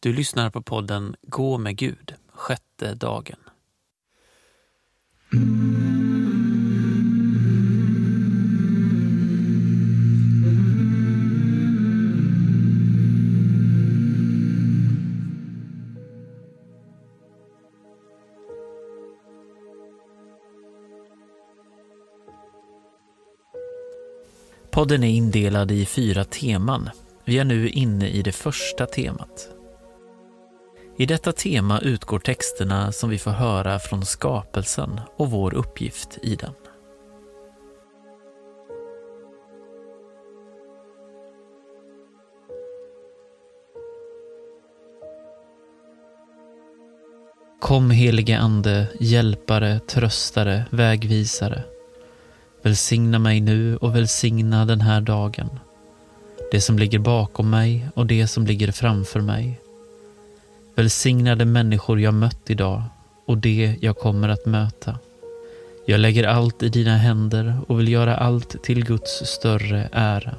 Du lyssnar på podden Gå med Gud, sjätte dagen. Podden är indelad i fyra teman. Vi är nu inne i det första temat. I detta tema utgår texterna som vi får höra från skapelsen och vår uppgift i den. Kom helige Ande, hjälpare, tröstare, vägvisare. Välsigna mig nu och välsigna den här dagen. Det som ligger bakom mig och det som ligger framför mig. Välsignade människor jag mött idag och det jag kommer att möta. Jag lägger allt i dina händer och vill göra allt till Guds större ära.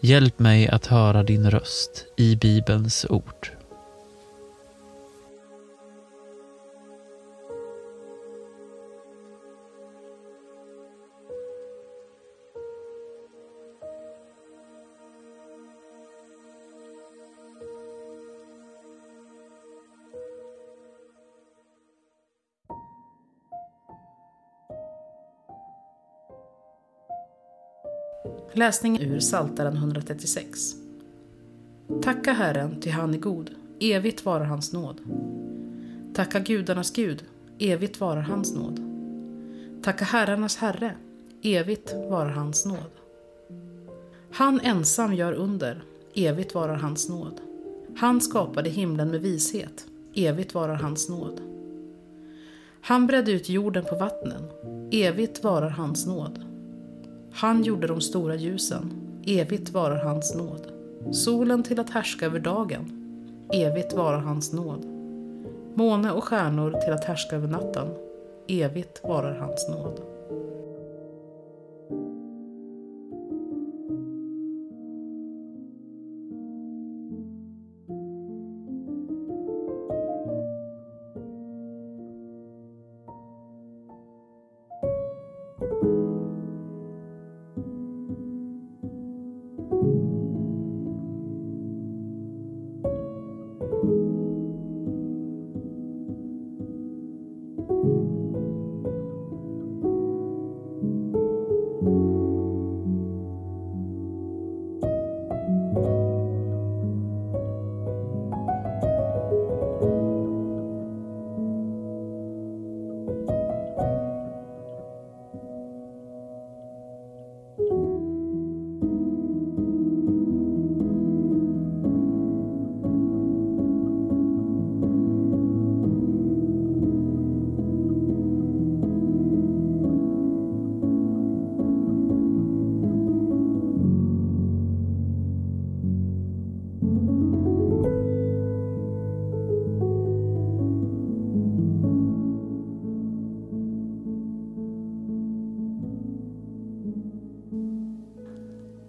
Hjälp mig att höra din röst i Bibelns ord. Läsning ur Psaltaren 136. Tacka Herren, ty han är god. Evigt varar hans nåd. Tacka gudarnas Gud. Evigt varar hans nåd. Tacka herrarnas Herre. Evigt varar hans nåd. Han ensam gör under. Evigt varar hans nåd. Han skapade himlen med vishet. Evigt varar hans nåd. Han bredde ut jorden på vattnen. Evigt varar hans nåd. Han gjorde de stora ljusen. Evigt varar hans nåd. Solen till att härska över dagen. Evigt varar hans nåd. Måne och stjärnor till att härska över natten. Evigt varar hans nåd.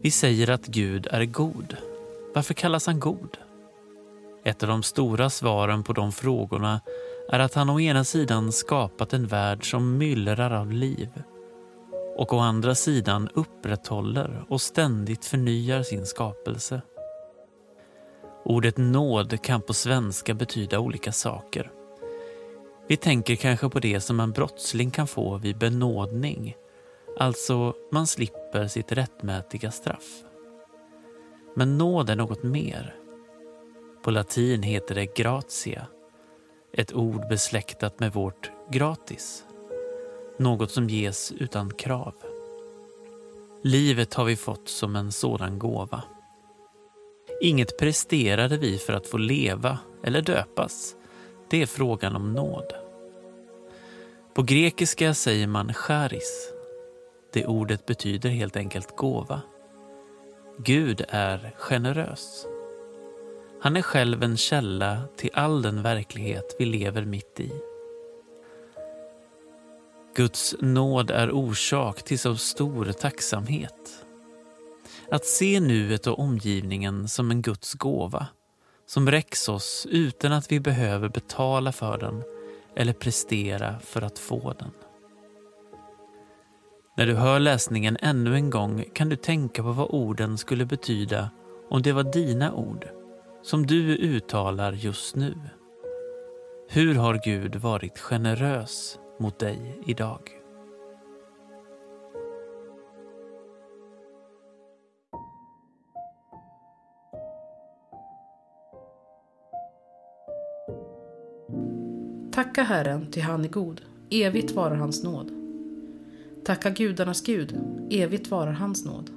Vi säger att Gud är god. Varför kallas han god? Ett av de stora svaren på de frågorna är att han å ena sidan skapat en värld som myllrar av liv och å andra sidan upprätthåller och ständigt förnyar sin skapelse. Ordet nåd kan på svenska betyda olika saker. Vi tänker kanske på det som en brottsling kan få vid benådning Alltså, man slipper sitt rättmätiga straff. Men nåd är något mer. På latin heter det gratia, ett ord besläktat med vårt gratis. Något som ges utan krav. Livet har vi fått som en sådan gåva. Inget presterade vi för att få leva eller döpas. Det är frågan om nåd. På grekiska säger man charis det ordet betyder helt enkelt gåva. Gud är generös. Han är själv en källa till all den verklighet vi lever mitt i. Guds nåd är orsak till så stor tacksamhet. Att se nuet och omgivningen som en Guds gåva som räcks oss utan att vi behöver betala för den eller prestera för att få den. När du hör läsningen ännu en gång kan du tänka på vad orden skulle betyda om det var dina ord, som du uttalar just nu. Hur har Gud varit generös mot dig idag? Tacka Herren, ty han är god. Evigt varar hans nåd. Tacka gudarnas Gud. Evigt varar hans nåd.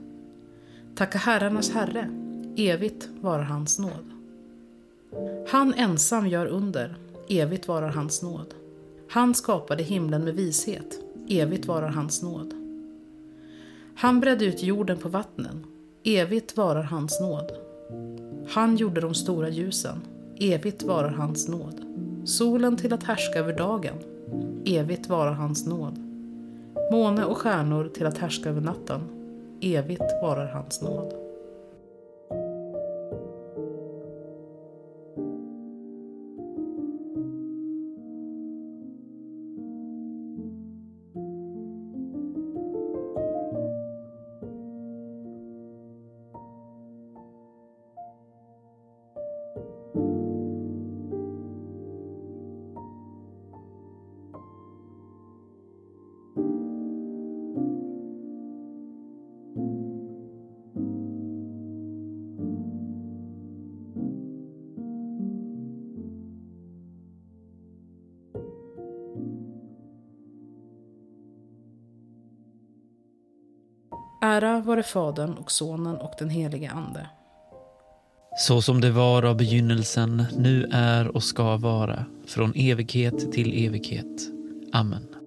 Tacka herrarnas Herre. Evigt varar hans nåd. Han ensam gör under. Evigt varar hans nåd. Han skapade himlen med vishet. Evigt varar hans nåd. Han bredde ut jorden på vattnen. Evigt varar hans nåd. Han gjorde de stora ljusen. Evigt varar hans nåd solen till att härska över dagen. Evigt varar hans nåd. Måne och stjärnor till att härska över natten. Evigt varar hans nåd. Ära vare Fadern och Sonen och den helige Ande. Så som det var av begynnelsen, nu är och ska vara, från evighet till evighet. Amen.